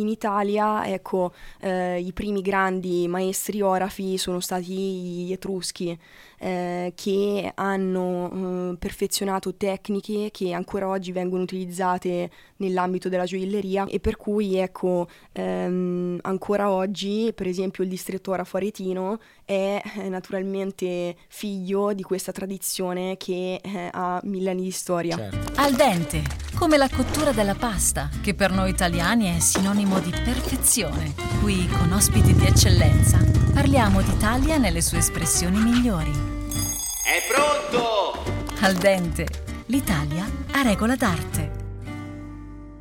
In Italia, ecco, eh, i primi grandi maestri orafi sono stati gli Etruschi, eh, che hanno eh, perfezionato tecniche che ancora oggi vengono utilizzate nell'ambito della gioielleria e per cui, ecco, ehm, ancora oggi, per esempio, il distretto orafo aretino è eh, naturalmente figlio di questa tradizione che eh, ha millenni di storia. Certo. Al dente, come la cottura della pasta, che per noi italiani è sinonimo di perfezione. Qui, con ospiti di eccellenza, parliamo d'Italia nelle sue espressioni migliori. È pronto! Al dente, l'Italia a regola d'arte.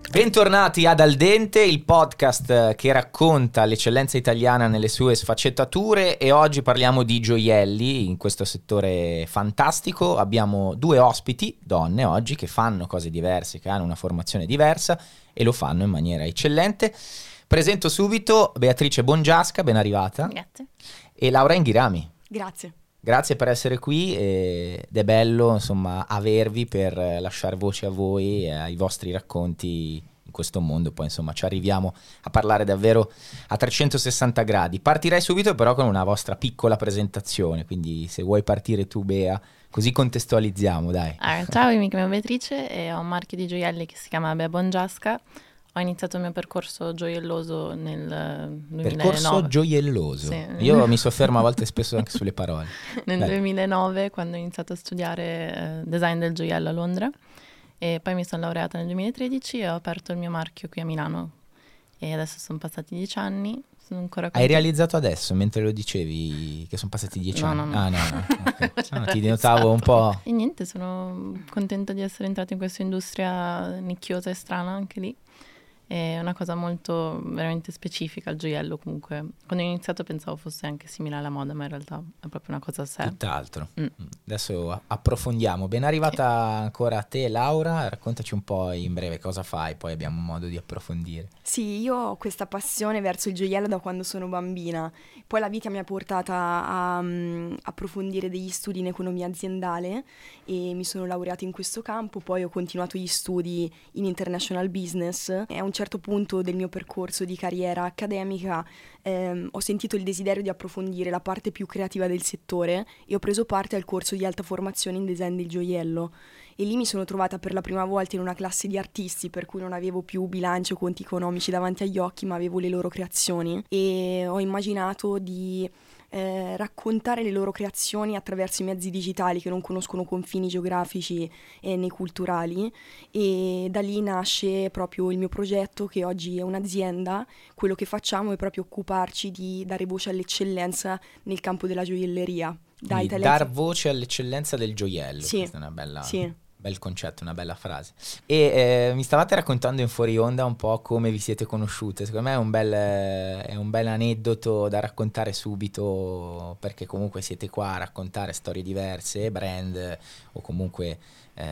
Bentornati ad Al Dente, il podcast che racconta l'eccellenza italiana nelle sue sfaccettature e oggi parliamo di gioielli in questo settore fantastico. Abbiamo due ospiti, donne oggi, che fanno cose diverse, che hanno una formazione diversa e lo fanno in maniera eccellente. Presento subito Beatrice Bongiasca, ben arrivata. Grazie. E Laura Inghirami. Grazie. Grazie per essere qui ed è bello insomma avervi per lasciare voce a voi e ai vostri racconti in questo mondo. Poi insomma ci arriviamo a parlare davvero a 360 gradi. Partirei subito però con una vostra piccola presentazione, quindi se vuoi partire tu Bea, così contestualizziamo dai. Allora, ciao, io mi chiamo Beatrice e ho un marchio di gioielli che si chiama Bea Bongiasca. Ho iniziato il mio percorso gioielloso nel 2009. Percorso gioielloso. Sì. Io mi soffermo a volte spesso anche sulle parole. nel Dai. 2009 quando ho iniziato a studiare eh, design del gioiello a Londra e poi mi sono laureata nel 2013 e ho aperto il mio marchio qui a Milano e adesso sono passati dieci anni. Sono ancora Hai realizzato adesso, mentre lo dicevi, che sono passati dieci No, anni? no, no. Ah, no, no. ok. Ah, ti notavo un po'... E niente, sono contenta di essere entrata in questa industria nicchiosa e strana anche lì. È una cosa molto veramente specifica, il gioiello comunque. Quando ho iniziato pensavo fosse anche simile alla moda, ma in realtà è proprio una cosa a sé. Tutt'altro. Mm. Adesso a- approfondiamo. Ben arrivata ancora a te, Laura. Raccontaci un po' in breve cosa fai, poi abbiamo modo di approfondire. Sì, io ho questa passione verso il gioiello da quando sono bambina. Poi la vita mi ha portata a mm, approfondire degli studi in economia aziendale e mi sono laureata in questo campo. Poi ho continuato gli studi in international business a un certo punto del mio percorso di carriera accademica ehm, ho sentito il desiderio di approfondire la parte più creativa del settore e ho preso parte al corso di alta formazione in design del gioiello e lì mi sono trovata per la prima volta in una classe di artisti per cui non avevo più bilancio o conti economici davanti agli occhi ma avevo le loro creazioni e ho immaginato di eh, raccontare le loro creazioni attraverso i mezzi digitali che non conoscono confini geografici e né culturali e da lì nasce proprio il mio progetto che oggi è un'azienda, quello che facciamo è proprio occuparci di dare voce all'eccellenza nel campo della gioielleria. Dai dar voce all'eccellenza del gioiello. Sì, Questa è una bella, sì. Bel concetto, una bella frase. E eh, mi stavate raccontando in fuori onda un po' come vi siete conosciute. Secondo me è un bel, è un bel aneddoto da raccontare subito, perché comunque siete qua a raccontare storie diverse, brand o comunque eh,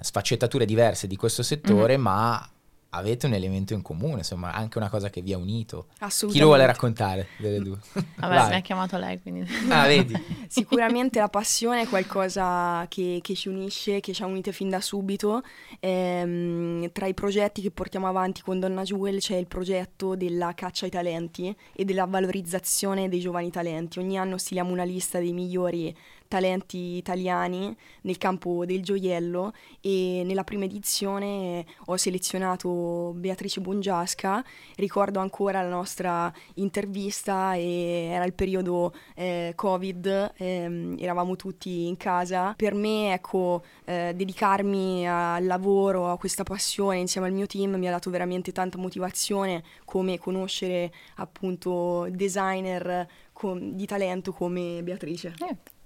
sfaccettature diverse di questo settore, Mhm. ma avete un elemento in comune, insomma, anche una cosa che vi ha unito. Chi Assolutamente. lo vuole raccontare delle due? Vabbè, mi ha chiamato lei, quindi... Ah, vedi? Sicuramente la passione è qualcosa che, che ci unisce, che ci ha unite fin da subito. Ehm, tra i progetti che portiamo avanti con Donna Jewel c'è il progetto della caccia ai talenti e della valorizzazione dei giovani talenti. Ogni anno stiliamo una lista dei migliori talenti italiani nel campo del gioiello e nella prima edizione ho selezionato Beatrice Bongiasca. Ricordo ancora la nostra intervista e era il periodo eh, Covid, ehm, eravamo tutti in casa. Per me, ecco, eh, dedicarmi al lavoro, a questa passione insieme al mio team mi ha dato veramente tanta motivazione, come conoscere appunto designer com- di talento come Beatrice. Eh.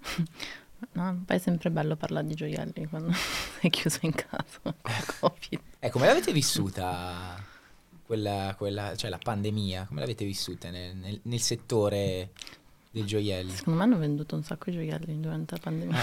No, poi è sempre bello parlare di gioielli quando sei chiuso in casa con Covid. Eh, come l'avete vissuta quella, quella- cioè la pandemia? Come l'avete vissuta nel, nel- nel settore dei gioielli? Secondo me hanno venduto un sacco di gioielli durante la pandemia.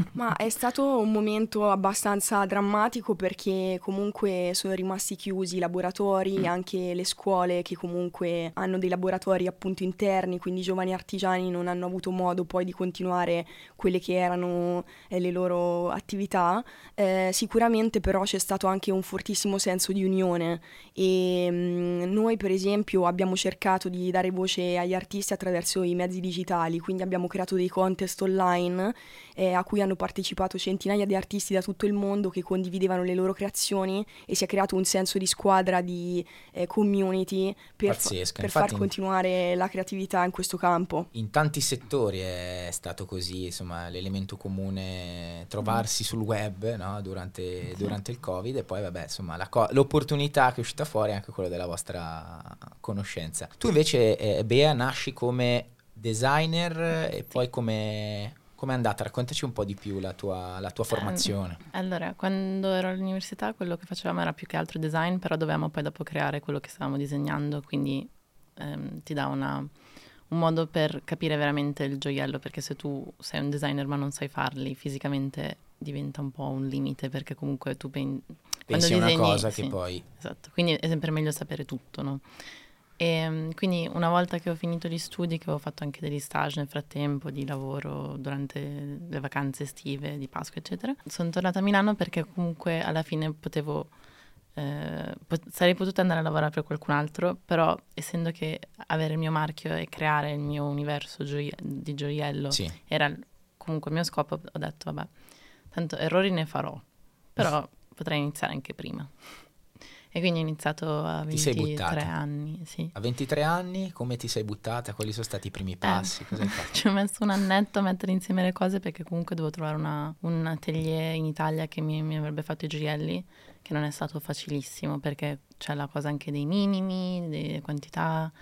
Ma è stato un momento abbastanza drammatico perché comunque sono rimasti chiusi i laboratori, anche le scuole che comunque hanno dei laboratori appunto interni, quindi i giovani artigiani non hanno avuto modo poi di continuare quelle che erano eh, le loro attività. Eh, sicuramente però c'è stato anche un fortissimo senso di unione e mh, noi per esempio abbiamo cercato di dare voce agli artisti attraverso i mezzi digitali, quindi abbiamo creato dei contest online eh, a cui hanno partecipato centinaia di artisti da tutto il mondo che condividevano le loro creazioni e si è creato un senso di squadra, di eh, community per, fa- per far continuare la creatività in questo campo. In tanti settori è stato così, insomma, l'elemento comune trovarsi sul web no, durante, durante il Covid e poi, vabbè, insomma, co- l'opportunità che è uscita fuori è anche quella della vostra conoscenza. Tu invece, eh, Bea, nasci come designer e poi come... Com'è andata? Raccontaci un po' di più la tua, la tua formazione. Allora, quando ero all'università quello che facevamo era più che altro design, però dovevamo poi dopo creare quello che stavamo disegnando, quindi ehm, ti dà una- un modo per capire veramente il gioiello, perché se tu sei un designer ma non sai farli, fisicamente diventa un po' un limite, perché comunque tu pen- Pensi a una disegni- cosa sì. che poi... Esatto, quindi è sempre meglio sapere tutto, no? E mm, quindi una volta che ho finito gli studi, che ho fatto anche degli stage nel frattempo di lavoro durante le vacanze estive di Pasqua, eccetera, sono tornata a Milano perché comunque alla fine potevo, eh, pot- sarei potuta andare a lavorare per qualcun altro, però essendo che avere il mio marchio e creare il mio universo gioie- di gioiello Sì. era comunque il mio scopo, ho detto vabbè, tanto errori ne farò, però potrei iniziare anche prima. E quindi ho iniziato a Ti sei 23 buttata? anni, sì. A 23 anni come ti sei buttata? Quali sono stati i primi passi? Cosa hai fatto? Ci ho messo un annetto a mettere insieme le cose perché comunque dovevo trovare una- un atelier in Italia che mi, mi avrebbe fatto i gioielli, che non è stato facilissimo perché c'è la cosa anche dei minimi, delle quantità.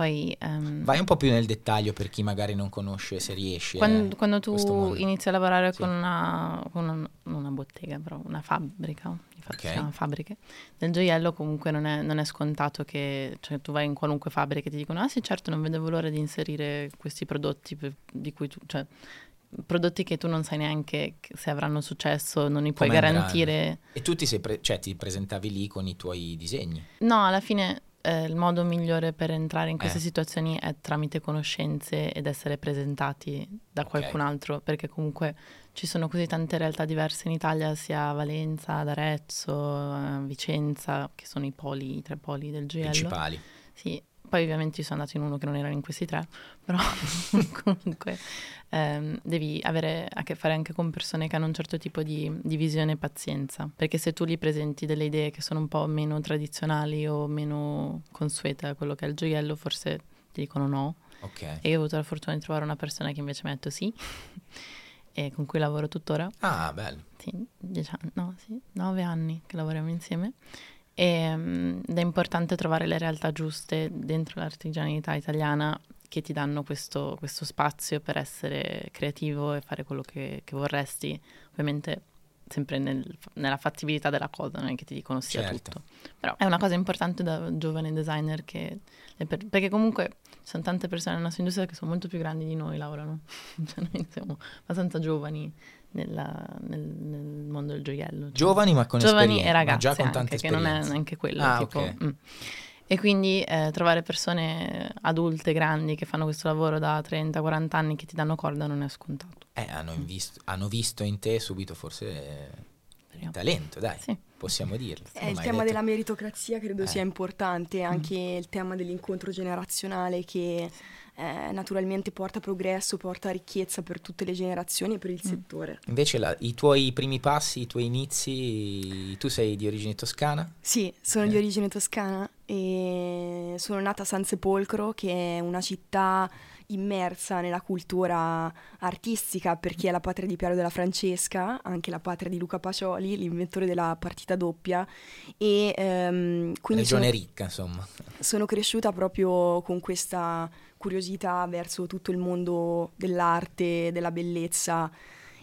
Poi ehm, Vai un po' più nel dettaglio per chi magari non conosce, se riesci. quando, eh, quando tu inizi a lavorare Sì. con, una, con una, non una bottega, però una fabbrica, infatti Ok. si chiama fabbriche, del gioiello comunque non è, non è scontato che cioè, tu vai in qualunque fabbrica e ti dicono ah sì certo non vedevo l'ora di inserire questi prodotti per- di cui tu, cioè, prodotti che tu non sai neanche che se avranno successo, non li puoi Come andranno. garantire. E tu ti, sei pre- cioè, ti presentavi lì con i tuoi disegni. No, alla fine eh, il modo migliore per entrare in queste Eh. situazioni è tramite conoscenze ed essere presentati da Ok. qualcun altro, perché comunque ci sono così tante realtà diverse in Italia, sia a Valenza, ad Arezzo, a Vicenza, che sono i poli, i tre poli del gioiello. principali. Sì, poi ovviamente sono andato in uno che non era in questi tre, però comunque ehm, devi avere a che fare anche con persone che hanno un certo tipo di, di visione e pazienza, perché se tu gli presenti delle idee che sono un po' meno tradizionali o meno consuete a quello che è il gioiello, forse ti dicono no. Ok. E io ho avuto la fortuna di trovare una persona che invece mi ha detto sì, e con cui lavoro tuttora. Ah, bello. Sì, dieci anni, no, sì, nove anni che lavoriamo insieme. E, mm, ed è importante trovare le realtà giuste dentro l'artigianalità italiana che ti danno questo, questo spazio per essere creativo e fare quello che, che vorresti. Ovviamente sempre nel- nella fattibilità della cosa, non è che ti dicono sia Certo. tutto. Però è una cosa importante da giovane designer che... perché comunque ci sono tante persone nella nostra industria che sono molto più grandi di noi, lavorano. Cioè noi siamo abbastanza giovani nella- nel, nel mondo del gioiello. cioè. Giovani ma con giovani esperienza, e ma ragazzi già con anche, tante che non è neanche quello. Ah, tipo, ok. mm. E quindi eh, trovare persone adulte, grandi, che fanno questo lavoro da 30-40 anni, che ti danno corda, non è scontato. Eh, hanno, invisto- hanno visto in te subito forse eh, Speriamo. talento, dai, Sì. possiamo dirlo. Eh, il tema detto- della meritocrazia credo Eh. sia importante, anche il tema dell'incontro generazionale che eh, naturalmente porta progresso, porta ricchezza per tutte le generazioni e per il settore. Invece la- i tuoi primi passi, i tuoi inizi, tu sei di origine toscana? Sì, sono Eh. di origine toscana e sono nata a San Sepolcro, che è una città immersa nella cultura artistica perché è la patria di Piero della Francesca, anche la patria di Luca Pacioli, l'inventore della partita doppia e ehm, quindi Regione sono, ricca, insomma. sono cresciuta proprio con questa curiosità verso tutto il mondo dell'arte, della bellezza.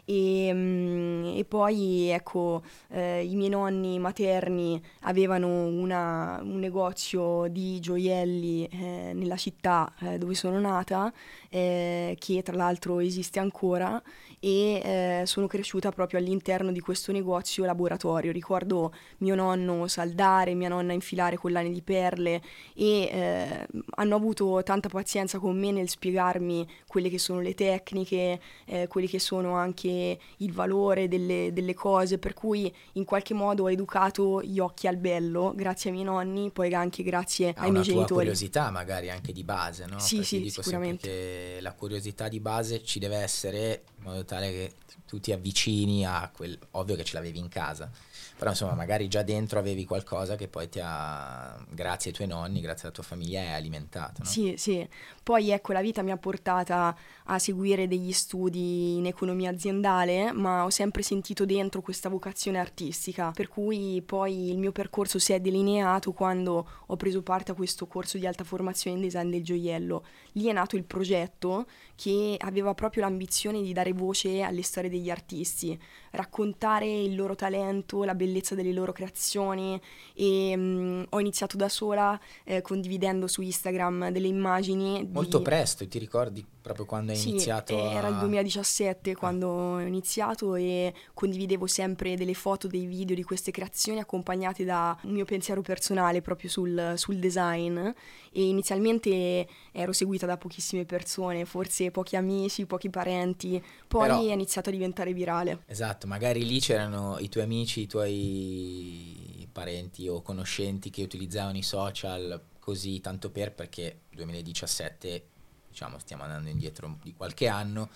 E, mm, e poi ecco eh, i miei nonni materni avevano una, un negozio di gioielli eh, nella città eh, dove sono nata eh, che tra l'altro esiste ancora e eh, sono cresciuta proprio all'interno di questo negozio laboratorio. Ricordo mio nonno saldare, mia nonna infilare collane di perle e eh, hanno avuto tanta pazienza con me nel spiegarmi quelle che sono le tecniche, eh, quelli che sono anche il valore delle, delle, cose, per cui in qualche modo ho educato gli occhi al bello grazie ai miei nonni, poi anche grazie ah, ai miei genitori. una curiosità magari anche di base, no? Sì, Perché sì, sicuramente. La curiosità di base ci deve essere in modo tale che tu ti avvicini a quel, ovvio che ce l'avevi in casa, però insomma magari già dentro avevi qualcosa che poi ti ha, grazie ai tuoi nonni, grazie alla tua famiglia, è alimentato. No? Sì, sì. Poi ecco, la vita mi ha portata a seguire degli studi in economia aziendale, ma ho sempre sentito dentro questa vocazione artistica, per cui poi il mio percorso si è delineato quando ho preso parte a questo corso di alta formazione in design del gioiello. Lì è nato il progetto che aveva proprio l'ambizione di dare voce alle storie degli artisti, raccontare il loro talento, la bellezza delle loro creazioni e mh, mm, ho iniziato da sola eh, condividendo su Instagram delle immagini. Molto di... presto, ti ricordi proprio quando hai sì, iniziato? A... Era il 2017 quando ho iniziato e condividevo sempre delle foto, dei video di queste creazioni accompagnate da un mio pensiero personale proprio sul, sul design e inizialmente ero seguita da pochissime persone, forse pochi amici, pochi parenti, poi Però, è iniziato a diventare virale. Esatto, magari lì c'erano i tuoi amici, i tuoi parenti o conoscenti che utilizzavano i social così tanto per perché 2017 diciamo stiamo andando indietro di qualche anno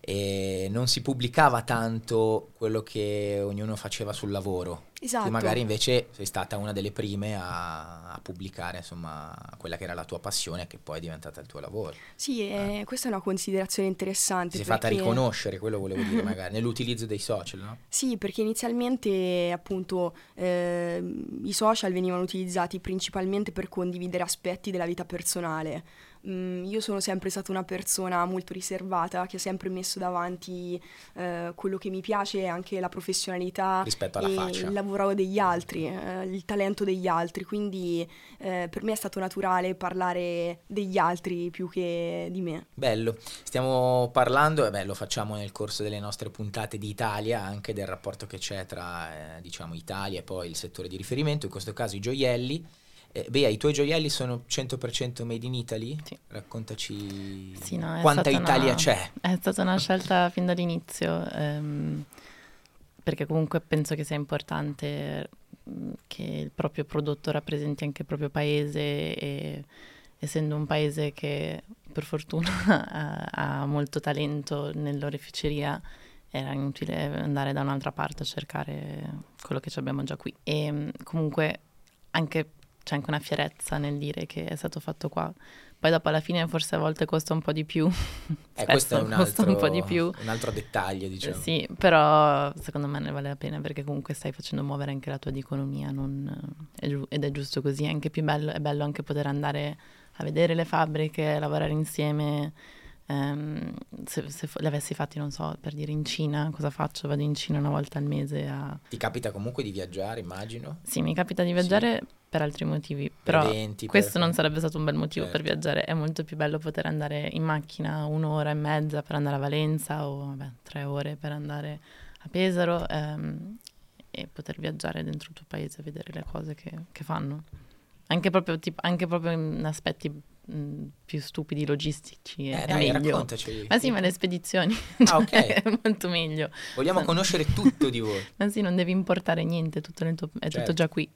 e non si pubblicava tanto quello che ognuno faceva sul lavoro. Esatto. Tu magari invece sei stata una delle prime a, a, pubblicare insomma quella che era la tua passione che poi è diventata il tuo lavoro. Sì, eh. questa è una considerazione interessante. Si è perché... fatta riconoscere, quello volevo dire magari, nell'utilizzo dei social, no? Sì, perché inizialmente appunto eh, i social venivano utilizzati principalmente per condividere aspetti della vita personale Mm, io sono sempre stata una persona molto riservata che ha sempre messo davanti eh, quello che mi piace, anche la professionalità rispetto alla faccia. il lavoro degli altri, eh, il talento degli altri, quindi eh, per me è stato naturale parlare degli altri più che di me. Bello, stiamo parlando, e beh, lo facciamo nel corso delle nostre puntate di Italia, anche del rapporto che c'è tra eh, diciamo Italia e poi il settore di riferimento, in questo caso i gioielli. Eh, Bea, i tuoi gioielli sono 100% made in Italy? Sì. Raccontaci sì, no, quanta Italia una, c'è. È stata una scelta fin dall'inizio, ehm, perché comunque penso che sia importante mm, che il proprio prodotto rappresenti anche il proprio paese e essendo un paese che per fortuna ha, ha molto talento nell'oreficeria era inutile andare da un'altra parte a cercare quello che abbiamo già qui. E mm, comunque anche c'è anche una fierezza nel dire che è stato fatto qua. Poi dopo alla fine forse a volte costa un po' di più. eh, questo è un altro, un, po di più. un altro dettaglio, diciamo. Eh, sì, però secondo me ne vale la pena perché comunque stai facendo muovere anche la tua economia non, ed è giusto così. È anche più bello, è bello anche poter andare a vedere le fabbriche, lavorare insieme. Um, se, se le avessi fatti, non so, per dire in Cina, cosa faccio? Vado in Cina una volta al mese a... Ti capita comunque di viaggiare, immagino? Sì, mi capita di viaggiare sì per altri motivi, però eventi, questo per... non sarebbe stato un bel motivo certo. per viaggiare, è molto più bello poter andare in macchina un'ora e mezza per andare a Valenza o vabbè, tre ore per andare a Pesaro ehm, e poter viaggiare dentro il tuo paese, vedere le cose che, che fanno. Anche proprio, tipo, anche proprio in aspetti più stupidi logistici eh, è dai, meglio. raccontaci. Ma sì, ma le spedizioni ah, okay. è molto meglio. Vogliamo conoscere tutto di voi. ma sì, non devi importare niente, tutto tuo, è certo. tutto già qui.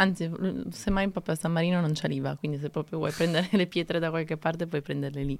Anzi, semmai proprio a San Marino non c'è l'IVA, quindi se proprio vuoi prendere le pietre da qualche parte puoi prenderle lì.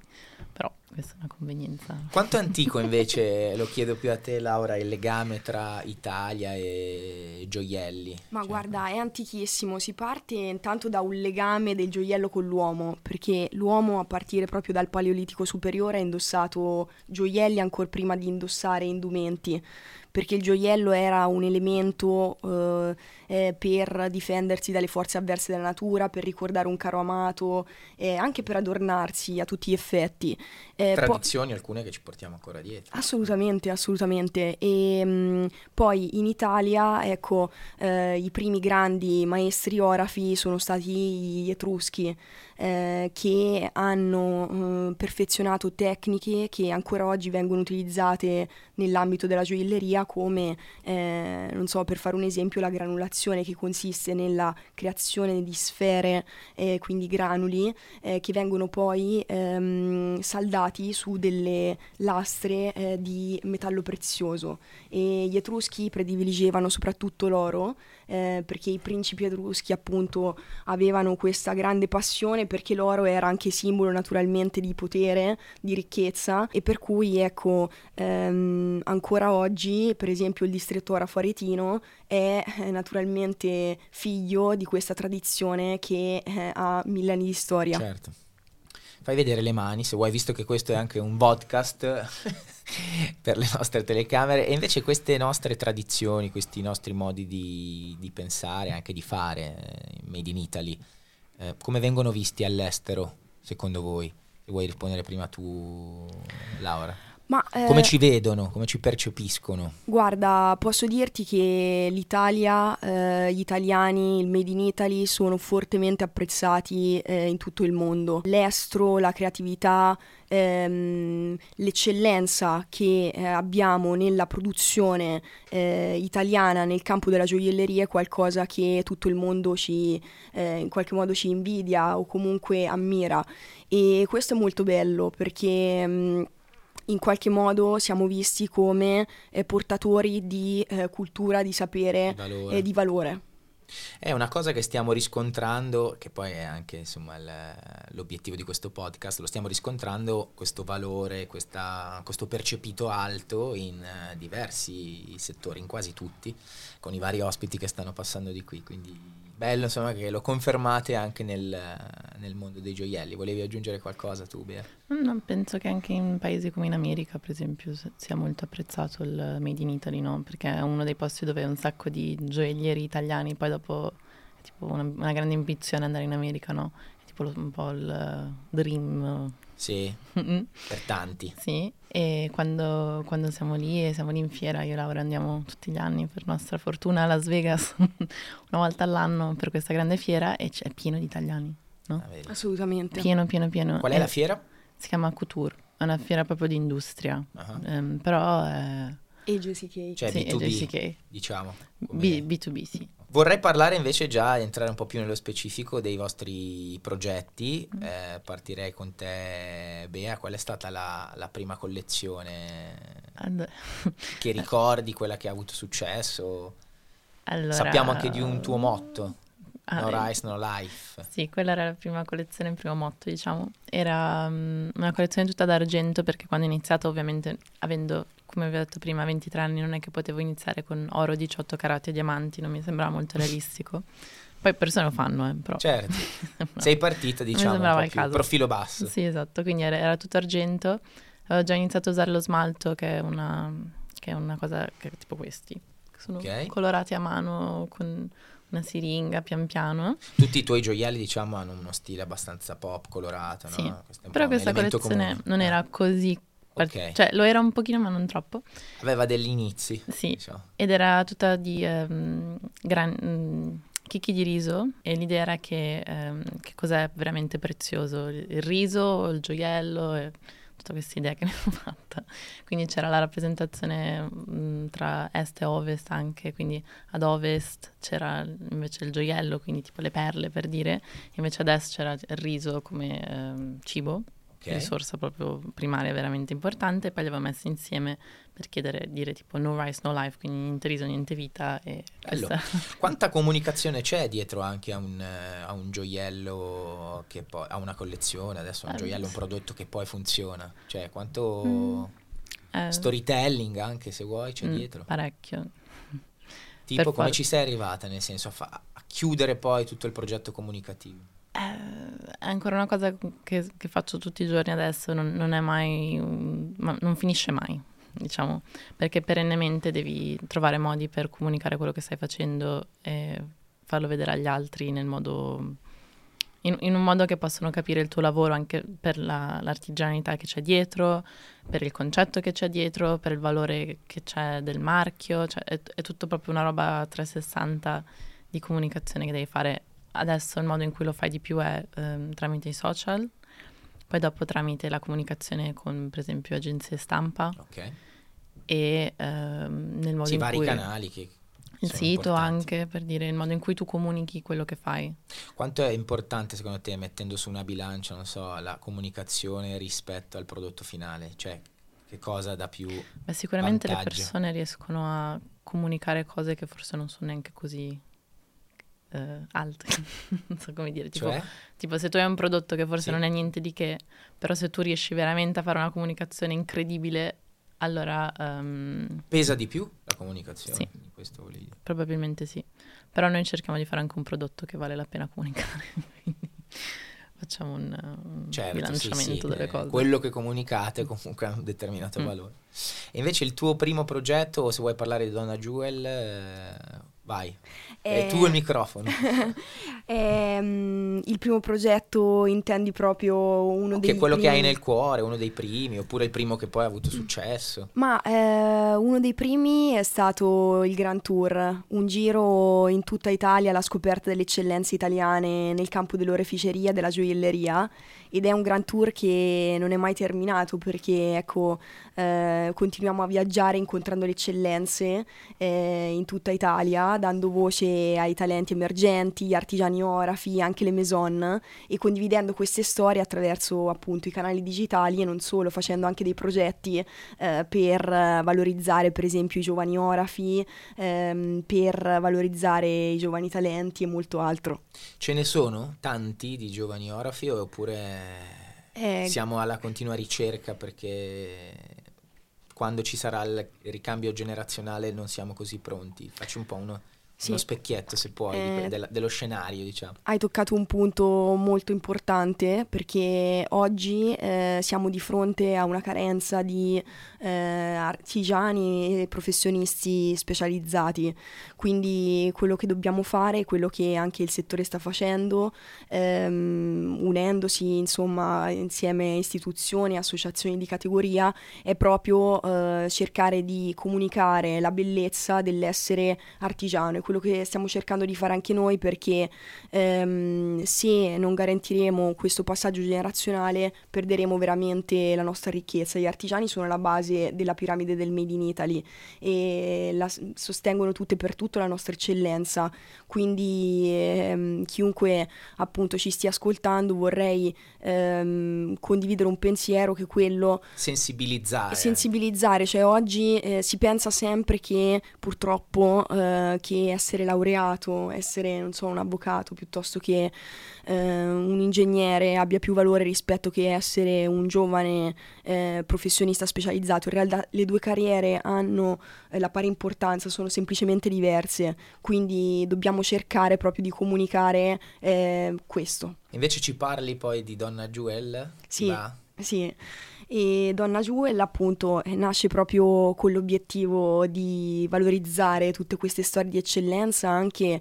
Però questa è una convenienza. Quanto è antico invece, lo chiedo più a te Laura, il legame tra Italia e gioielli? Ma cioè, guarda, è antichissimo, si parte intanto da un legame del gioiello con l'uomo, perché l'uomo a partire proprio dal Paleolitico superiore ha indossato gioielli ancora prima di indossare indumenti perché il gioiello era un elemento eh, eh, per difendersi dalle forze avverse della natura, per ricordare un caro amato, eh, anche per adornarsi a tutti gli effetti. Eh, Tradizioni po- alcune che ci portiamo ancora dietro. Assolutamente, assolutamente. E mh, mm, poi in Italia, ecco, eh, i primi grandi maestri orafi sono stati gli Etruschi. Eh, che hanno eh, perfezionato tecniche che ancora oggi vengono utilizzate nell'ambito della gioielleria come, eh, non so, per fare un esempio, la granulazione che consiste nella creazione di sfere, eh, quindi granuli, eh, che vengono poi ehm, saldati su delle lastre di metallo prezioso. E gli Etruschi prediligevano soprattutto l'oro eh, perché i principi etruschi appunto avevano questa grande passione perché l'oro era anche simbolo naturalmente di potere, di ricchezza e per cui ecco ehm, ancora oggi per esempio il distretto arafaretino è eh, naturalmente figlio di questa tradizione che eh, ha mille anni di storia. Certo. Fai vedere le mani se vuoi, visto che questo è anche un podcast per le nostre telecamere. E invece queste nostre tradizioni, questi nostri modi di, di pensare, anche di fare, eh, made in Italy, eh, come vengono visti all'estero, secondo voi? Se vuoi rispondere prima tu, Laura. Ma, eh, come ci vedono, come ci percepiscono? Guarda, posso dirti che l'Italia, eh, gli italiani, il Made in Italy sono fortemente apprezzati eh, in tutto il mondo. L'estro, la creatività, ehm, l'eccellenza che eh, abbiamo nella produzione eh, italiana nel campo della gioielleria è qualcosa che tutto il mondo ci, eh, in qualche modo ci invidia o comunque ammira. E questo è molto bello perché... Mh, mm, in qualche modo siamo visti come eh, portatori di eh, cultura, di sapere e di valore. È una cosa che stiamo riscontrando, che poi è anche insomma, il, l'obiettivo di questo podcast, lo stiamo riscontrando questo valore, questa, questo percepito alto in uh, diversi settori, in quasi tutti, con i vari ospiti che stanno passando di qui. Quindi bello insomma che lo confermate anche nel, nel mondo dei gioielli. Volevi aggiungere qualcosa tu, Bea? No, penso che anche in paesi come in America, per esempio, sia molto apprezzato il Made in Italy, no? Perché è uno dei posti dove un sacco di gioiellieri italiani, poi dopo è tipo una, una grande ambizione andare in America, no? È tipo un po' il dream sì, per tanti. Sì, e quando, quando, siamo lì e siamo lì in fiera, io e Laura andiamo tutti gli anni per nostra fortuna a Las Vegas, una volta all'anno per questa grande fiera e c'è pieno di italiani, no? Ah, Assolutamente. Pieno, pieno, pieno. Qual è e la fiera? Si chiama Couture, è una fiera proprio di industria, uh-huh. um, però... È... AJCK. Cioè sì, B2B, AJCK. diciamo. B, B2B, sì. Vorrei parlare invece già, entrare un po' più nello specifico dei vostri progetti. Mm. Eh, partirei con te, Bea. Qual è stata la, la prima collezione allora. che ricordi, quella che ha avuto successo? Allora, Sappiamo anche di un tuo motto. Ah, no Rice, no Life. Sì, quella era la prima collezione, il primo motto, diciamo. Era um, una collezione tutta d'argento perché quando ho iniziato, ovviamente, avendo come vi ho detto prima, 23 anni non è che potevo iniziare con oro 18 carati e diamanti, non mi sembrava molto realistico. Poi persone lo fanno, eh, però. Certo. Sei partita, diciamo, un po profilo basso. Sì, esatto, quindi era, era, tutto argento. Avevo già iniziato a usare lo smalto, che è una, che è una cosa che tipo questi. Sono okay. colorati a mano con una siringa pian piano. Tutti i tuoi gioielli, diciamo, hanno uno stile abbastanza pop, colorato, sì. no? Però questa collezione comune. non era così Okay. Cioè, lo era un pochino, ma non troppo. Aveva degli inizi. Sì. Diciamo. Ed era tutta di um, gran, um, chicchi di riso. E l'idea era che, um, che cos'è veramente prezioso: il riso, il gioiello. E tutta questa idea che mi hanno fatta. Quindi c'era la rappresentazione mh, tra est e ovest anche, quindi ad ovest c'era invece il gioiello, quindi tipo le perle per dire, invece ad est c'era il riso come eh, cibo okay. risorsa proprio primaria veramente importante, e poi li avevo messi insieme per chiedere, dire tipo no rice, no life, quindi niente riso, niente vita. E questa... Quanta comunicazione c'è dietro anche a un, a un gioiello che poi ha una collezione, adesso un eh, gioiello, un prodotto che poi funziona? Cioè quanto... Mm. Eh, storytelling anche se vuoi c'è mm, dietro? Parecchio. Tipo per come far... ci sei arrivata, nel senso a, fa- a chiudere poi tutto il progetto comunicativo? È ancora una cosa che, che, faccio tutti i giorni adesso, non, non è mai, ma non finisce mai. diciamo, perché perennemente devi trovare modi per comunicare quello che stai facendo e farlo vedere agli altri nel modo in, in, un modo che possano capire il tuo lavoro anche per la, l'artigianità che c'è dietro, per il concetto che c'è dietro, per il valore che c'è del marchio, cioè è, è tutto proprio una roba 360 di comunicazione che devi fare. Adesso il modo in cui lo fai di più è ehm, tramite i social, poi dopo tramite la comunicazione con per esempio agenzie stampa Ok. e ehm, nel modo Sì, in vari cui canali che il sito importanti. anche per dire il modo in cui tu comunichi quello che fai. Quanto è importante secondo te mettendo su una bilancia, non so, la comunicazione rispetto al prodotto finale? Cioè, che cosa dà più... Beh, sicuramente le Vantaggio. persone riescono a comunicare cose che forse non sono neanche così eh, alte, non so come dire, tipo, Cioè? tipo se tu hai un prodotto che forse Sì. non è niente di che, però se tu riesci veramente a fare una comunicazione incredibile, allora ehm, Pesa di più la comunicazione? Sì. Questo volevi dire. probabilmente sì. Però noi cerchiamo di fare anche un prodotto che vale la pena comunicare, quindi facciamo un, un Certo, bilanciamento sì, sì, delle eh, cose. Quello che comunicate comunque ha un determinato Mm. valore. E invece il tuo primo progetto, o se vuoi parlare di Donna Jewel, eh, vai. Eh, tu il microfono. Ehm, il primo progetto intendi proprio uno che dei è quello che hai primi- nel cuore, uno dei primi, oppure il primo che poi ha avuto successo. Ma eh, uno dei primi è stato il Grand Tour, un giro in tutta Italia alla scoperta delle eccellenze italiane nel campo dell'oreficeria, della gioielleria ed è un Grand Tour che non è mai terminato perché ecco eh, continuiamo a viaggiare incontrando le eccellenze eh, in tutta Italia, dando voce ai talenti emergenti, gli artigiani orafi, anche le maison e condividendo queste storie attraverso appunto i canali digitali e non solo, facendo anche dei progetti eh, per valorizzare per esempio i giovani orafi, ehm, per valorizzare i giovani talenti e molto altro. Ce ne sono tanti di giovani orafi oppure Eh, siamo alla continua ricerca perché quando ci sarà il ricambio generazionale non siamo così pronti? Facci un po' uno, Sì. uno specchietto se puoi Eh, della- dello scenario, diciamo. Hai toccato un punto molto importante perché oggi eh, siamo di fronte a una carenza di eh, artigiani e professionisti specializzati, quindi quello che dobbiamo fare, quello che anche il settore sta facendo, ehm, unendosi insomma insieme a istituzioni, associazioni di categoria, è proprio eh, cercare di comunicare la bellezza dell'essere artigiano, quello che stiamo cercando di fare anche noi perché ehm, se non garantiremo questo passaggio generazionale perderemo veramente la nostra ricchezza. Gli artigiani sono la base della piramide del Made in Italy e la- sostengono tutte per tutto la nostra eccellenza, quindi ehm, chiunque appunto ci stia ascoltando vorrei ehm, condividere un pensiero che è quello Sensibilizzare. sensibilizzare, cioè oggi eh, si pensa sempre che purtroppo eh, che essere laureato, essere non so un avvocato piuttosto che eh, un ingegnere abbia più valore rispetto che essere un giovane eh, professionista specializzato. In realtà le due carriere hanno eh, la pari importanza, sono semplicemente diverse, quindi dobbiamo cercare proprio di comunicare eh, questo. Invece ci parli poi di Donna Jewel? Sì. Sì, e Donna Jewel appunto nasce proprio con l'obiettivo di valorizzare tutte queste storie di eccellenza, anche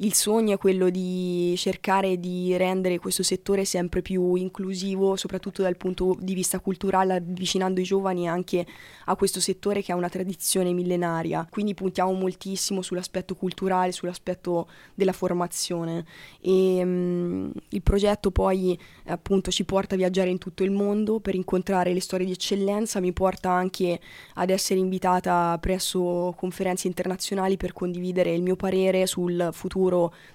il sogno è quello di cercare di rendere questo settore sempre più inclusivo, soprattutto dal punto di vista culturale, avvicinando i giovani anche a questo settore che ha una tradizione millenaria. Quindi puntiamo moltissimo sull'aspetto culturale, sull'aspetto della formazione e mm, il progetto poi appunto ci porta a viaggiare in tutto il mondo per incontrare le storie di eccellenza, mi porta anche ad essere invitata presso conferenze internazionali per condividere il mio parere sul futuro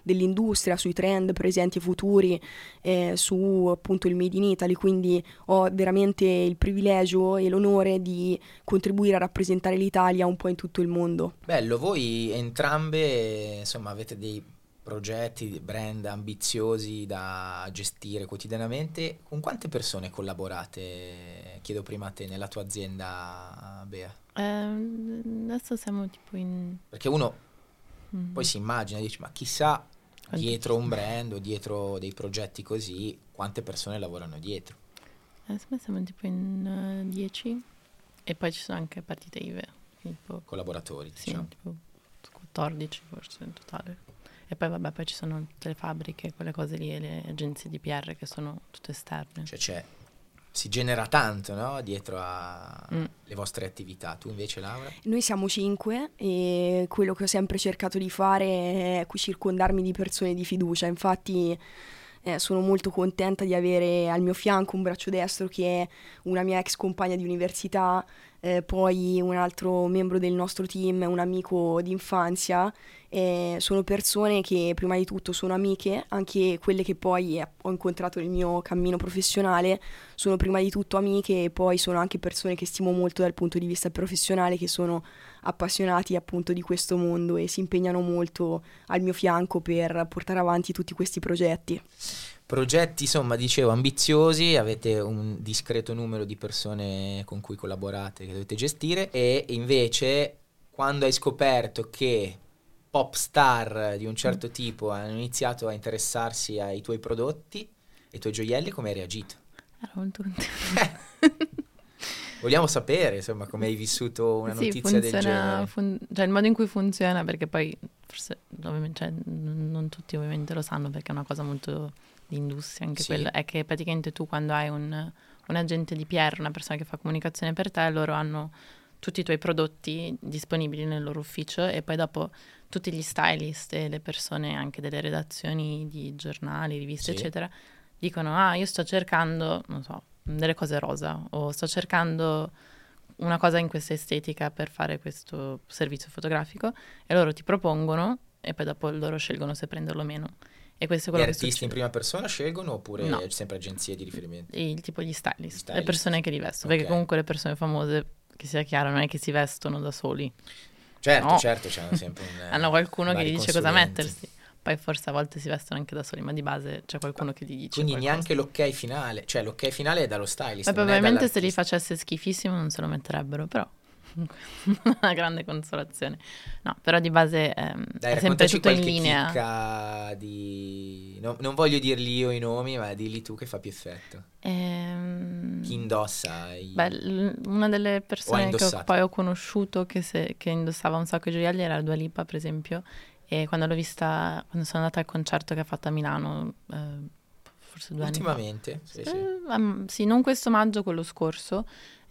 dell'industria, sui trend presenti e futuri, eh, su appunto il Made in Italy, quindi ho veramente il privilegio e l'onore di contribuire a rappresentare l'Italia un po' in tutto il mondo. Bello, voi entrambe insomma avete dei progetti, brand ambiziosi da gestire quotidianamente. Con quante persone collaborate? Chiedo prima a te nella tua azienda, Bea. Ehm, adesso siamo tipo in... Perché uno mm, poi si immagina, dice, ma chissà dietro un brand o dietro dei progetti così, quante persone lavorano dietro. adesso siamo tipo in 10. E poi ci sono anche partite IVE, tipo, Collaboratori, sì, diciamo. tipo 14 forse in totale. E poi vabbè, poi ci sono tutte le fabbriche, quelle cose lì e le agenzie di PR che sono tutte esterne. Cioè c'è, si genera tanto, no? Dietro alle Mm. vostre attività. Tu invece, Laura? Noi siamo cinque e quello che ho sempre cercato di fare è circondarmi di persone di fiducia. Infatti eh, sono molto contenta di avere al mio fianco un braccio destro che è una mia ex compagna di università, eh, poi un altro membro del nostro team, un amico d'infanzia. Eh, sono persone che prima di tutto sono amiche, anche quelle che poi eh, ho incontrato nel mio cammino professionale sono prima di tutto amiche e poi sono anche persone che stimo molto dal punto di vista professionale, che sono appassionati appunto di questo mondo e si impegnano molto al mio fianco per portare avanti tutti questi progetti. Progetti, insomma, dicevo, ambiziosi, avete un discreto numero di persone con cui collaborate, che dovete gestire e invece quando hai scoperto che pop star di un certo tipo hanno iniziato a interessarsi ai tuoi prodotti, ai tuoi gioielli, come hai reagito? Ero molto contenta. Vogliamo sapere, insomma, come hai vissuto una sì, notizia del funziona, genere. fun- cioè il modo in cui funziona, perché poi forse cioè, non tutti ovviamente lo sanno perché è una cosa molto di industria anche Sì. quello, è che praticamente tu quando hai un, un agente di PR, una persona che fa comunicazione per te, loro hanno tutti i tuoi prodotti disponibili nel loro ufficio e poi dopo tutti gli stylist e le persone anche delle redazioni di giornali, riviste, Sì. eccetera, dicono ah io sto cercando, non so, delle cose rosa o sto cercando una cosa in questa estetica per fare questo servizio fotografico e loro ti propongono e poi dopo loro scelgono se prenderlo o meno. E questo è Gli quello che artisti in succede. prima persona scelgono oppure No. sempre agenzie di riferimento? Il, tipo gli stylist, Gli le stylist. persone che li vestono, Ok. perché comunque le persone famose, che sia chiaro, non è che si vestono da soli, Certo, No. certo, c'hanno sempre un... hanno qualcuno che gli dice cosa mettersi. Poi forse a volte si vestono anche da soli, ma di base c'è qualcuno che gli dice Quindi qualcosa. neanche l'ok finale, cioè l'ok finale è dallo stylist. Ma probabilmente se li facesse schifissimo non se lo metterebbero, però una grande consolazione. No, però di base ehm, Dai, è sempre tutto in linea. di... no- non voglio dirli io i nomi, ma dilli tu che fa più effetto. Ehm, Chi indossa i... Beh, una delle persone che ho- poi ho conosciuto che, se- che indossava un sacco di gioielli era Dua Lipa, per esempio, e quando l'ho vista, quando sono andata al concerto che ha fatto a Milano, eh, forse due anni fa. Ultimamente? Sì, sì. Eh, um, sì, non questo maggio, quello scorso.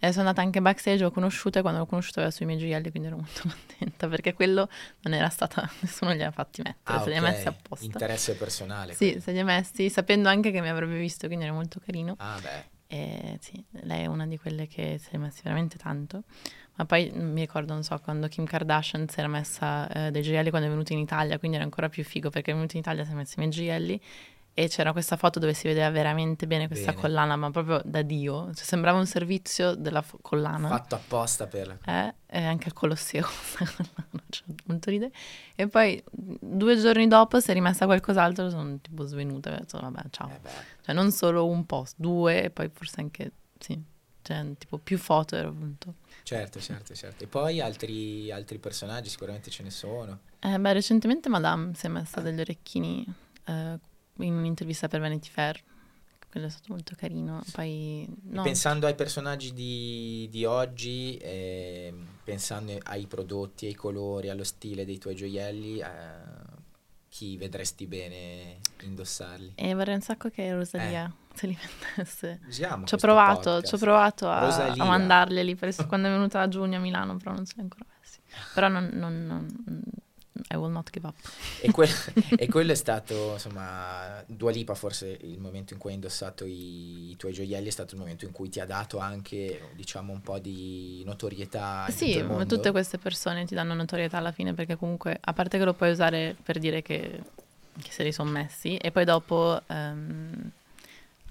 E sono andata anche backstage, l'ho conosciuta e quando l'ho conosciuta aveva sui miei gioielli, quindi ero molto contenta perché quello non era stata, nessuno li ha fatti mettere, Ah, se li ha messi apposta. Interesse personale. Sì, quello. se li ha messi, sapendo anche che mi avrebbe visto, quindi era molto carino. Ah, beh. E sì, lei è una di quelle che si è messi veramente tanto. Ma poi mi ricordo, non so, quando Kim Kardashian si era messa eh, dei gioielli quando è venuta in Italia, quindi era ancora più figo perché è venuta in Italia, si è messa i miei gioielli e c'era questa foto dove si vedeva veramente bene questa Bene. collana, ma proprio da Dio. Cioè, sembrava un servizio della fo- collana. Fatto apposta per... Eh, e anche al Colosseo, cioè, molto ridere. E poi due giorni dopo si è rimessa qualcos'altro, sono tipo svenuta, ho detto vabbè ciao. Eh. Cioè non solo un post, due e poi forse anche, sì, cioè tipo più foto ero venuto. Certo, certo, certo. E poi altri, altri personaggi sicuramente ce ne sono. Eh, beh, recentemente Madame si è messa degli orecchini eh, in un'intervista per Vanity Fair, quello è stato molto carino. Poi, no, Pensando ai personaggi di, di oggi, ehm, pensando ai prodotti, ai colori, allo stile dei tuoi gioielli, eh, chi vedresti bene indossarli? e vorrei un sacco che Rosalia Eh. se li mettesse. Usiamo Ci ho provato, ci ho provato a, a mandarglieli per- quando è venuta a giugno a Milano, però non si è ancora messi. Però non, non- non- I will not give up. E, que- e quello è stato, insomma, Dua Lipa forse il momento in cui hai indossato i, i tuoi gioielli è stato il momento in cui ti ha dato anche, diciamo, un po' di notorietà Sì, tutto tutte queste persone ti danno notorietà alla fine perché comunque, a parte che lo puoi usare per dire che, che se li sono messi e poi dopo ehm,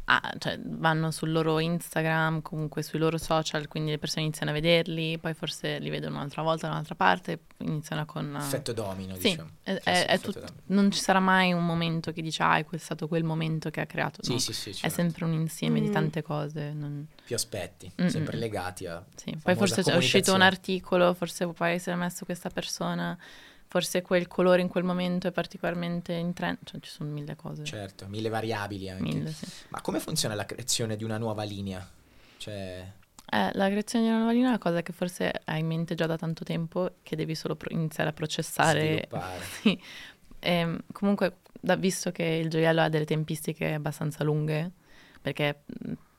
ah, cioè, vanno sul loro Instagram, comunque sui loro social, quindi le persone iniziano a vederli, poi forse li vedono un'altra volta da un'altra parte, iniziano con... Effetto domino, Sì, diciamo. è- Sì, è- è effetto tut- domino. non ci sarà mai un momento che dici ah è quel- stato quel momento che ha creato, Sì, no, sì, sì, è certo. sempre un insieme di Mm. tante cose. non- più aspetti, Mm, sempre legati a... Sì, poi forse è uscito un articolo, forse poi si è messo questa persona, forse quel colore in quel momento è particolarmente in trend, cioè ci sono mille cose. Certo, mille variabili anche. Mille, sì. Ma come funziona la creazione di una nuova linea? Cioè, Eh, la creazione di una nuova linea è una cosa che forse hai in mente già da tanto tempo, che devi solo pro- iniziare a processare. Sì. Ehm, comunque, da- visto che il gioiello ha delle tempistiche abbastanza lunghe, perché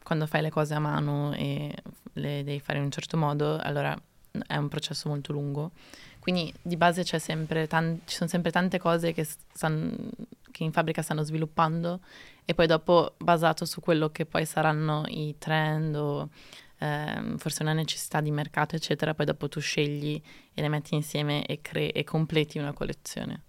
quando fai le cose a mano e le devi fare in un certo modo, allora è un processo molto lungo. Quindi di base c'è sempre tan- ci sono sempre tante cose che, stan- che in fabbrica stanno sviluppando e poi dopo basato su quello che poi saranno i trend o ehm, forse una necessità di mercato eccetera, poi dopo tu scegli e le metti insieme e, cre- e completi una collezione.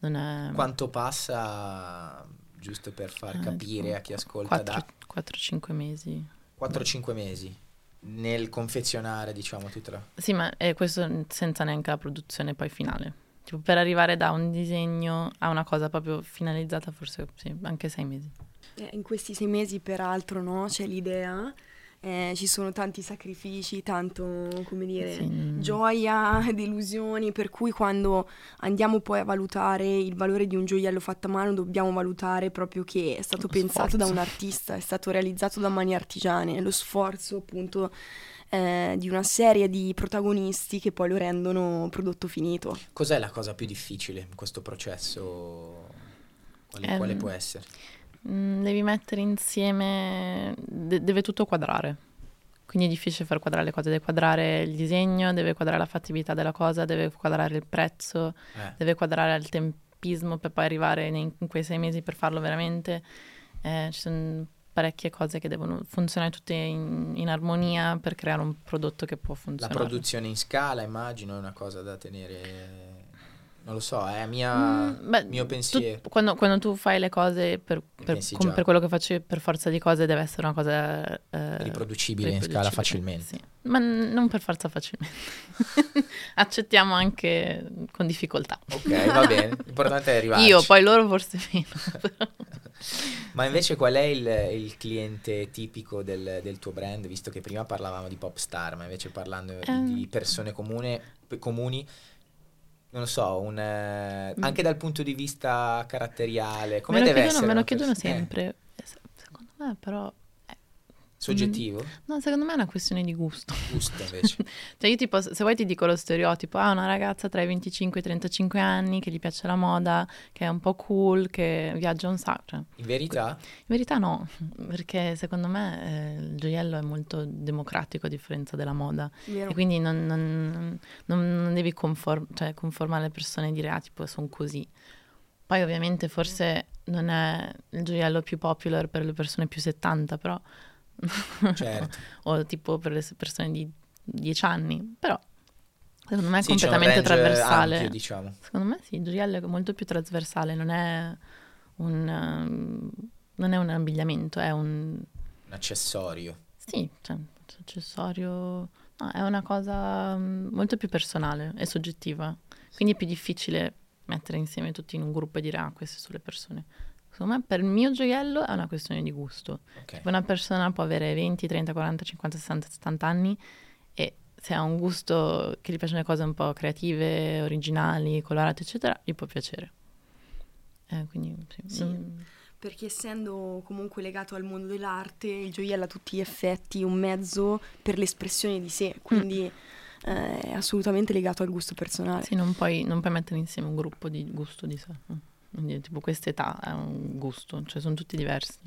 Non è... Quanto passa, giusto per far Eh, capire a chi ascolta, da 4-5 mesi. 4-5 mesi nel confezionare, diciamo, tutta la... Sì, ma è questo senza neanche la produzione poi finale. Tipo per arrivare da un disegno a una cosa proprio finalizzata, forse sì, anche sei mesi. Eh, in questi sei mesi, peraltro, no, c'è l'idea, eh, ci sono tanti sacrifici, tanto, come dire, Sì, mm. gioia, delusioni, per cui quando andiamo poi a valutare il valore di un gioiello fatto a mano dobbiamo valutare proprio che è stato Lo pensato da sforzo. un artista, è stato realizzato da mani artigiane, lo sforzo appunto eh, di una serie di protagonisti che poi lo rendono prodotto finito. Cos'è la cosa più difficile in questo processo? Quale, Ehm, quale può essere? Mm, devi mettere insieme, de- deve tutto quadrare. Quindi è difficile far quadrare le cose, deve quadrare il disegno, deve quadrare la fattibilità della cosa, deve quadrare il prezzo, Eh, deve quadrare il tempismo per poi arrivare nei- in quei sei mesi per farlo veramente. Eh, ci sono parecchie cose che devono funzionare tutte in, in armonia per creare un prodotto che può la funzionare. produzione in scala, immagino, è una cosa da tenere... Non lo so, è mia, Mm, beh, mio tu- pensiero. quando, quando tu fai le cose per, per- com- per quello che faccio io, per forza di cose deve essere una cosa eh, Riproducibile in scala riproducibile, facilmente. sì. Ma n- non per forza facilmente. Accettiamo anche con difficoltà. Ok, va bene, l'importante è arrivarci. Io, poi loro forse meno. Ma invece qual è il, il cliente tipico del, del tuo brand? Visto che prima parlavamo di pop star, ma invece parlando di- Ehm. di persone comune, comuni, non lo so, un, eh, Mm. anche dal punto di vista caratteriale, come me deve chiedono, essere? me lo chiedono? Eh, sempre. E se- Secondo me però... soggettivo? No, secondo me è una questione di gusto. Gusto invece. Cioè io tipo, se vuoi ti dico lo stereotipo, ah una ragazza tra i 25 e i 35 anni che gli piace la moda, che è un po' cool, che viaggia un sacco. Cioè, In verità? in verità no, perché secondo me eh, il gioiello è molto democratico a differenza della moda. Vero? E quindi non, non- non- non devi conform- cioè, conformare le persone e dire, ah, tipo, sono così. Poi ovviamente forse non è il gioiello più popular per le persone più 70, però... Certo. o tipo per le persone di 10 anni, però secondo me è Sì, completamente trasversale. ampio, diciamo. Secondo me sì, il gioiello è molto più trasversale, non è un, um, non è un abbigliamento, è un... Un accessorio. Sì, cioè, un accessorio... No, è una cosa mm, molto più personale e soggettiva. Quindi è più difficile mettere insieme tutti in un gruppo e dire ah, queste sono le persone. Secondo me per il mio gioiello è una questione di gusto. Ok. Una persona può avere 20, 30, 40, 50, 60, 70 anni e se ha un gusto che gli piacciono le cose un po' creative, originali, colorate, eccetera, gli può piacere. Eh, quindi, sì. Sì. Mm, Perché essendo comunque legato al mondo dell'arte, il gioiello ha a tutti gli effetti un mezzo per l'espressione di sé, quindi eh, è assolutamente legato al gusto personale. sì, non puoi, non puoi mettere insieme un gruppo di gusto di sé. Mm. Quindi, tipo, questa età è un gusto, cioè sono tutti diversi.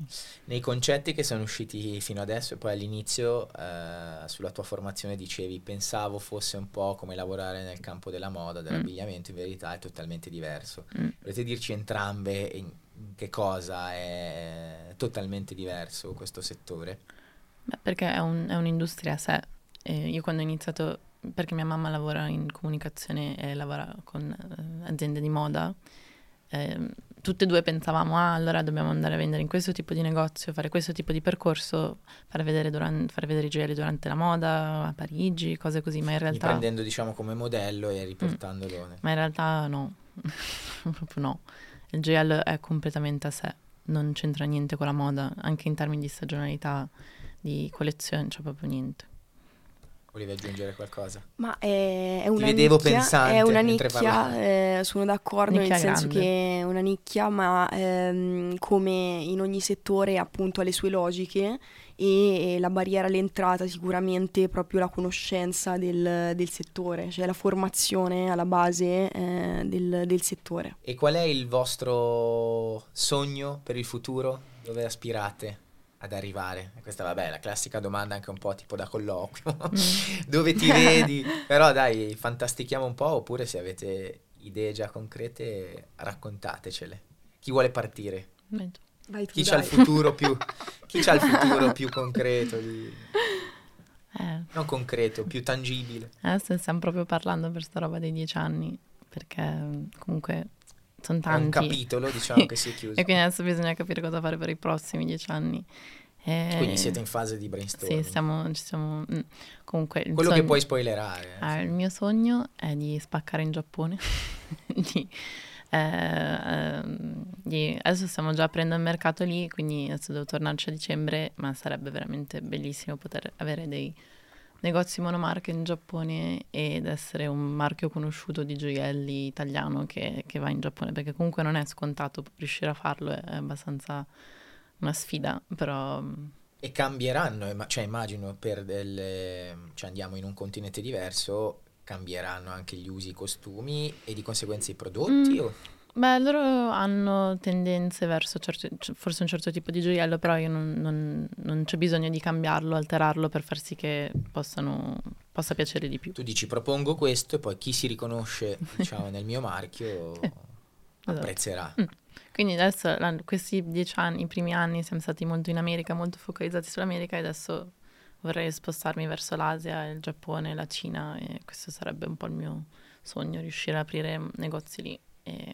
Nei concetti che sono usciti fino adesso e poi all'inizio eh, sulla tua formazione dicevi pensavo fosse un po' come lavorare nel campo della moda, dell'abbigliamento, in verità è totalmente diverso. Mm. Volete dirci entrambe in che cosa è totalmente diverso questo settore? Beh, perché è, un- è un'industria a sé. E io quando ho iniziato, perché mia mamma lavora in comunicazione e lavora con eh, aziende di moda, ehm, tutte e due pensavamo, ah, allora dobbiamo andare a vendere in questo tipo di negozio, fare questo tipo di percorso, fare vedere, duran- fare vedere i gioielli durante la moda, a Parigi, cose così, ma in realtà... prendendo diciamo come modello e riportandolo. nel- Ma in realtà no, proprio no. Il gioiello è completamente a sé, non c'entra niente con la moda, anche in termini di stagionalità, di collezione, c'è proprio niente. Volevi aggiungere qualcosa? Ma è, è una vedevo nicchia, pensante è una nicchia, eh, sono d'accordo Nicchia nel senso grande. che è una nicchia, ma ehm, come in ogni settore appunto ha le sue logiche e, e la barriera all'entrata sicuramente è proprio la conoscenza del, del settore, cioè la formazione alla base eh, del, del settore. E qual è il vostro sogno per il futuro? Dove aspirate ad arrivare? Questa vabbè, la classica domanda anche un po' tipo da colloquio. Dove ti vedi? Però dai, fantastichiamo un po' oppure se avete idee già concrete raccontatecele. Chi vuole partire? Vai tu, Chi c'ha il futuro più chi c'ha il futuro più concreto di- Eh, non concreto, più tangibile. adesso stiamo proprio parlando per sta roba dei dieci anni, perché mm, comunque sono È un tanti. capitolo, diciamo che si è chiuso. E quindi adesso bisogna capire cosa fare per i prossimi dieci anni. E- Quindi siete in fase di Sì, brainstorming. stiamo, ci siamo... mm. Comunque, Quello che sogno- puoi spoilerare. eh, Ah, il mio sogno è di spaccare in Giappone. Di, eh, ehm, di- adesso stiamo già aprendo il mercato lì, quindi adesso devo tornarci a dicembre, ma sarebbe veramente bellissimo poter avere dei negozi monomarche in Giappone ed essere un marchio conosciuto di gioielli italiano che, che va in Giappone, perché comunque non è scontato riuscire a farlo, è, abbastanza una sfida, però mm, E cambieranno, cioè immagino per delle... cioè andiamo in un continente diverso, cambieranno anche gli usi, i costumi e di conseguenza i prodotti? Mm. o- Beh, loro hanno tendenze verso certi- forse un certo tipo di gioiello, però io non, non- non c'è bisogno di cambiarlo, alterarlo per far sì che possano, possa piacere di più. Tu dici propongo questo e poi chi si riconosce diciamo, nel mio marchio Esatto. apprezzerà. Mm. Quindi adesso, la- questi dieci anni, i primi anni, siamo stati molto in America, molto focalizzati sull'America e adesso vorrei spostarmi verso l'Asia, il Giappone, la Cina e questo sarebbe un po' il mio sogno, riuscire ad aprire negozi lì e,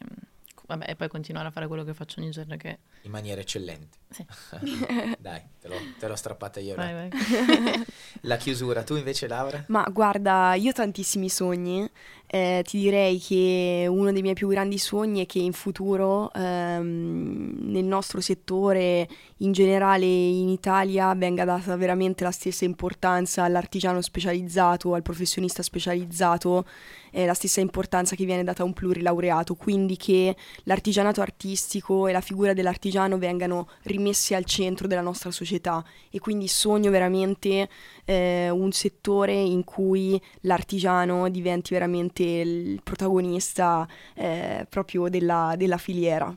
vabbè, e poi continuare a fare quello che faccio ogni giorno che... In maniera eccellente. Sì. Dai, te l'ho, te l'ho strappata io. Vai, la- vai. La chiusura, tu invece Laura? Ma guarda, io ho tantissimi sogni. Eh, ti direi che uno dei miei più grandi sogni è che in futuro ehm, nel nostro settore, in generale in Italia, venga data veramente la stessa importanza all'artigiano specializzato, al professionista specializzato, eh, la stessa importanza che viene data a un plurilaureato. Quindi che l'artigianato artistico e la figura dell'artigiano vengano rimessi al centro della nostra società. E quindi sogno veramente eh, un settore in cui l'artigiano diventi veramente il protagonista eh, proprio della, della filiera.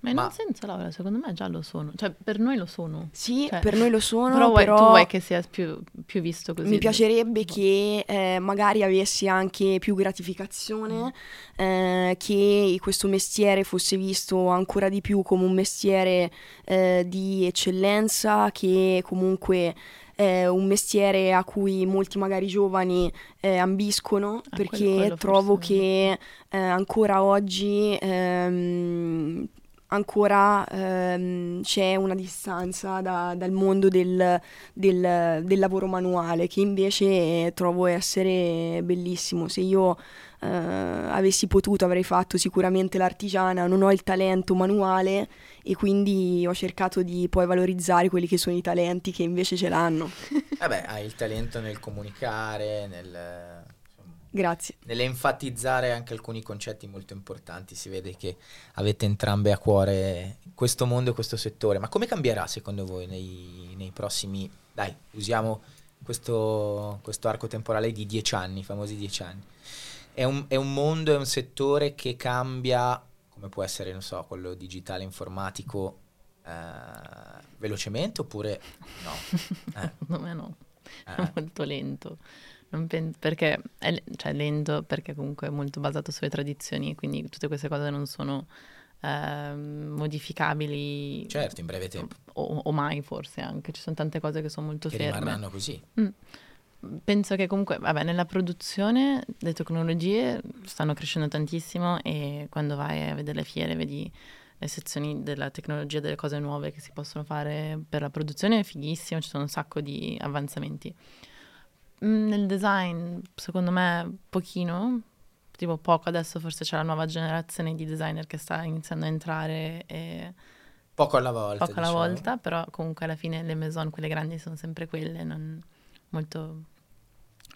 Ma in Ma- un senso, Laura, secondo me già lo sono. Cioè, per noi lo sono. Sì, Cioè, per noi lo sono, però, però, vuoi- tu vuoi che sia più, più visto così. mi piacerebbe che eh, magari avessi anche più gratificazione, eh, che questo mestiere fosse visto ancora di più come un mestiere eh, di eccellenza, che comunque è un mestiere a cui molti magari giovani eh, ambiscono, Ah, perché quello- quello trovo forse- che eh, ancora oggi ehm, ancora ehm, c'è una distanza da- dal mondo del, del- del lavoro manuale che invece trovo essere bellissimo. Se io eh, avessi potuto avrei fatto sicuramente l'artigiana, non ho il talento manuale e quindi ho cercato di poi valorizzare quelli che sono i talenti che invece ce l'hanno. Vabbè, hai il talento nel comunicare, nel, Grazie. nell'enfatizzare anche alcuni concetti molto importanti. Si vede che avete entrambe a cuore questo mondo e questo settore. Ma come cambierà secondo voi nei, nei prossimi... Dai, usiamo questo, questo arco temporale di dieci anni, i famosi dieci anni. È un, è un mondo, è un settore che cambia, come può essere, non so, quello digitale informatico, eh, velocemente oppure no? Eh, Secondo me no. È eh. molto lento. Non pen- perché è le- cioè, lento perché comunque è molto basato sulle tradizioni, quindi tutte queste cose non sono ehm, modificabili Certo, in breve tempo. o, o mai forse anche. Ci sono tante cose che sono molto Che ferme. rimarranno così. Penso che comunque, vabbè, nella produzione le tecnologie stanno crescendo tantissimo e quando vai a vedere le fiere vedi le sezioni della tecnologia, delle cose nuove che si possono fare per la produzione, è fighissimo, ci sono un sacco di avanzamenti. Mm, Nel design, secondo me, pochino, tipo poco, adesso forse c'è la nuova generazione di designer che sta iniziando a entrare e Poco alla volta. poco alla diciamo. volta, però comunque alla fine le maison, quelle grandi, sono sempre quelle, non molto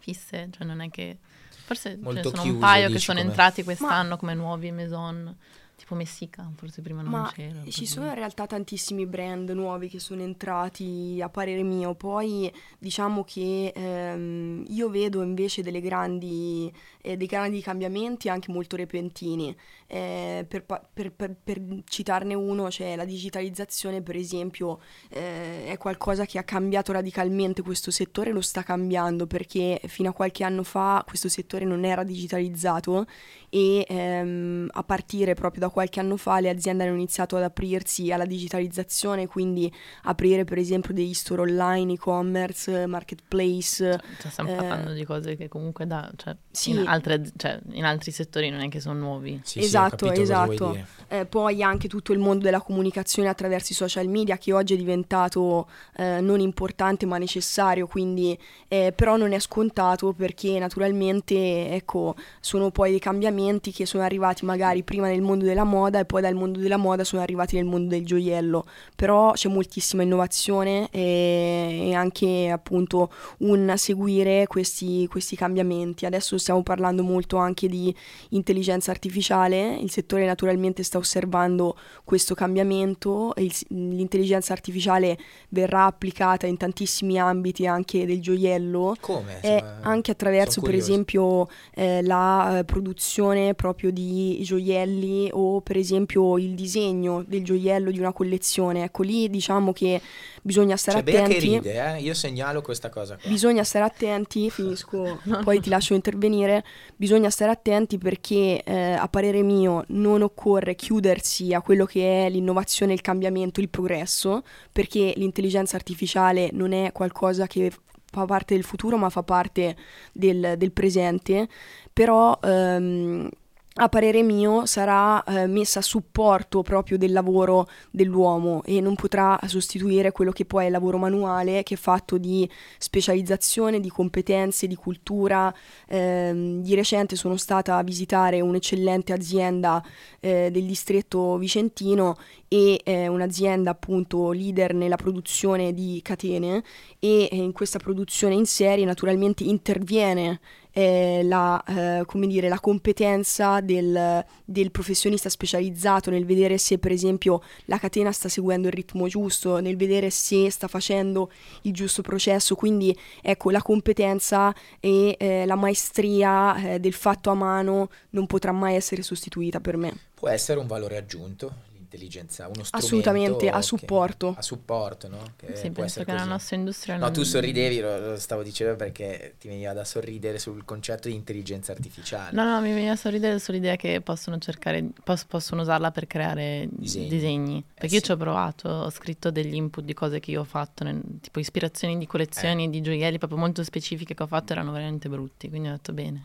fisse, cioè non è che... Forse ce ne Molto sono un paio che sono come- entrati quest'anno come nuovi Maison, tipo Messica, forse prima non Ma c'era. ci così. sono in realtà tantissimi brand nuovi che sono entrati a parere mio, poi diciamo che ehm, io vedo invece delle grandi, eh, dei grandi cambiamenti anche molto repentini. Eh, per, per- per- per citarne uno, c'è la digitalizzazione per esempio, eh, è qualcosa che ha cambiato radicalmente questo settore, lo sta cambiando perché fino a qualche anno fa questo settore non era digitalizzato e ehm, a partire proprio da qualche anno fa le aziende hanno iniziato ad aprirsi alla digitalizzazione, quindi aprire per esempio degli store online, e-commerce, marketplace. Cioè, stiamo eh, parlando di cose che comunque da, cioè, Sì. in, altre, cioè, in altri settori non è che sono nuovi. Sì, sì, Esatto, vuoi esatto. Eh, poi anche tutto il mondo della comunicazione attraverso i social media che oggi è diventato eh, non importante ma necessario, quindi eh, però non è scontato perché naturalmente ecco, sono poi dei cambiamenti che sono arrivati magari prima nel mondo della moda e poi dal mondo della moda sono arrivati nel mondo del gioiello, però c'è moltissima innovazione e, e anche appunto un seguire questi, questi cambiamenti. Adesso stiamo parlando molto anche di intelligenza artificiale, il settore naturalmente sta osservando questo cambiamento, il- l'intelligenza artificiale verrà applicata in tantissimi ambiti anche del gioiello. Come? E Insomma, anche attraverso, per esempio, eh, la eh, produzione proprio di gioielli o per esempio il disegno del gioiello di una collezione. Ecco, lì diciamo che bisogna stare C'è Bea che attenti. ride, eh? io segnalo questa cosa qua. Bisogna stare attenti, finisco, poi ti lascio intervenire. Bisogna stare attenti perché, eh, a parere mio, non occorre chiudersi a quello che è l'innovazione, il cambiamento, il progresso, perché l'intelligenza artificiale non è qualcosa che fa parte del futuro, ma fa parte del, del presente. Però. ehm, a parere mio sarà eh, messa a supporto proprio del lavoro dell'uomo e non potrà sostituire quello che poi è il lavoro manuale che è fatto di specializzazione, di competenze, di cultura. Ehm, di recente sono stata a visitare un'eccellente azienda eh, del distretto vicentino e eh, un'azienda appunto leader nella produzione di catene e eh, in questa produzione in serie naturalmente interviene eh, la, eh, dire, la competenza del, del professionista specializzato nel vedere se per esempio la catena sta seguendo il ritmo giusto, nel vedere se sta facendo il giusto processo, quindi ecco la competenza e eh, la maestria eh, del fatto a mano non potrà mai essere sostituita per me. Può essere un valore aggiunto l'intelligenza, uno strumento Assolutamente, a che- supporto. a supporto, no? Che sì, può penso che la così. nostra industria No, non... tu sorridevi, lo, lo stavo dicendo perché ti veniva da sorridere sul concetto di intelligenza artificiale. No, no, mi veniva a sorridere sull'idea che possono cercare, pos- possono usarla per creare Disegni. disegni. Perché sì. io ci ho provato, ho scritto degli input di cose che io ho fatto, nel- tipo ispirazioni di Eh. collezioni di gioielli proprio molto specifiche che ho fatto, erano veramente brutti, quindi ho detto bene.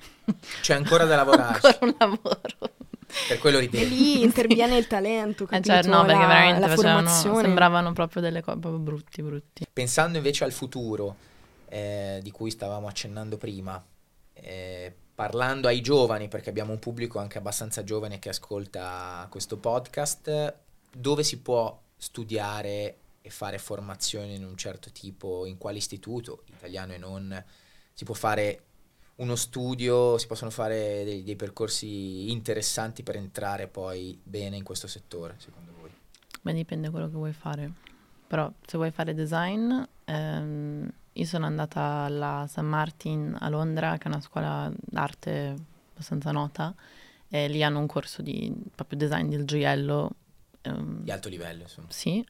C'è ancora da lavorarci, Ancora un lavoro. Per quello E ridevi. lì interviene il talento, Eh, capito? certo, no, perché la, veramente la facevano, sembravano proprio delle cose proprio brutti, brutti. Pensando invece al futuro, eh, di cui stavamo accennando prima, eh, parlando ai giovani, perché abbiamo un pubblico anche abbastanza giovane che ascolta questo podcast, dove si può studiare e fare formazione in un certo tipo, in quale istituto, italiano e non, si può fare uno studio, si possono fare dei, dei percorsi interessanti per entrare poi bene in questo settore, secondo voi? Beh, dipende quello che vuoi fare. Però se vuoi fare design, ehm, io sono andata alla St. Martin a Londra, che è una scuola d'arte abbastanza nota, e lì hanno un corso di proprio design del gioiello. ehm, Di alto livello, insomma. sì,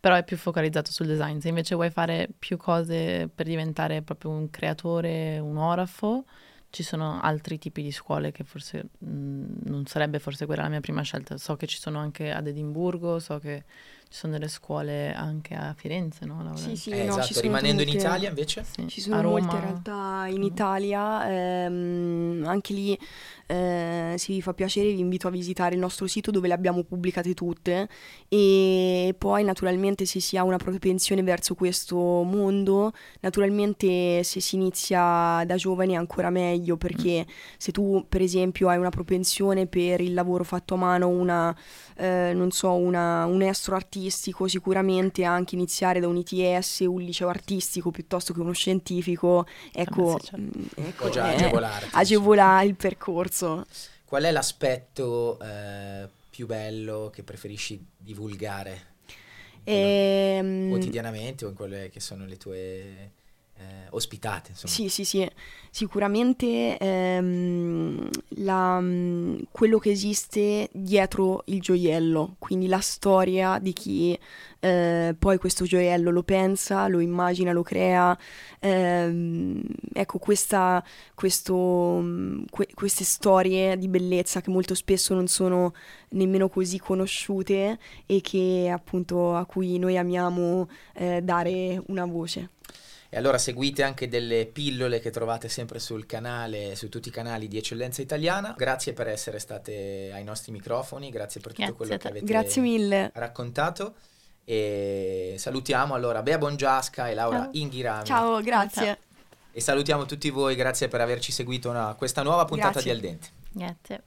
però è più focalizzato sul design. Se invece vuoi fare più cose per diventare proprio un creatore, un orafo, ci sono altri tipi di scuole che forse mh, non sarebbe forse quella la mia prima scelta. So che ci sono anche ad Edimburgo, so che ci sono delle scuole anche a Firenze, no? Laura? Sì, sì, Eh, no, esatto, rimanendo in molte- Italia invece? Sì, Ci a sono Roma. molte realtà in Italia, ehm, anche lì eh, se vi fa piacere vi invito a visitare il nostro sito dove le abbiamo pubblicate tutte e poi naturalmente se si ha una propensione verso questo mondo, naturalmente se si inizia da giovani è ancora meglio perché se tu per esempio hai una propensione per il lavoro fatto a mano, una, eh, non so, una- un estro artistico, sicuramente anche iniziare da un ITS, un liceo artistico piuttosto che uno scientifico, ecco, certo. mm, ecco, Può già eh, agevolare, agevola il percorso. Qual è l'aspetto eh, più bello che preferisci divulgare? Ehm, quotidianamente o in quelle che sono le tue eh, ospitate? Insomma. Sì, sì, sì, sicuramente ehm, la- mm, quello che esiste dietro il gioiello, quindi la storia di chi eh, poi questo gioiello lo pensa, lo immagina, lo crea. ehm, ecco, questa, questo, mm, que- queste storie di bellezza che molto spesso non sono nemmeno così conosciute e che appunto a cui noi amiamo eh, dare una voce. E allora seguite anche delle pillole che trovate sempre sul canale, su tutti i canali di Eccellenza Italiana. Grazie per essere state ai nostri microfoni, grazie per tutto Grazie quello che te. avete Grazie mille. raccontato. E salutiamo allora Bea Bongiasca e Laura Ciao. Inghirami. Ciao, grazie. Ciao. E salutiamo tutti voi, grazie per averci seguito a questa nuova puntata Grazie. di Al Dente. Grazie.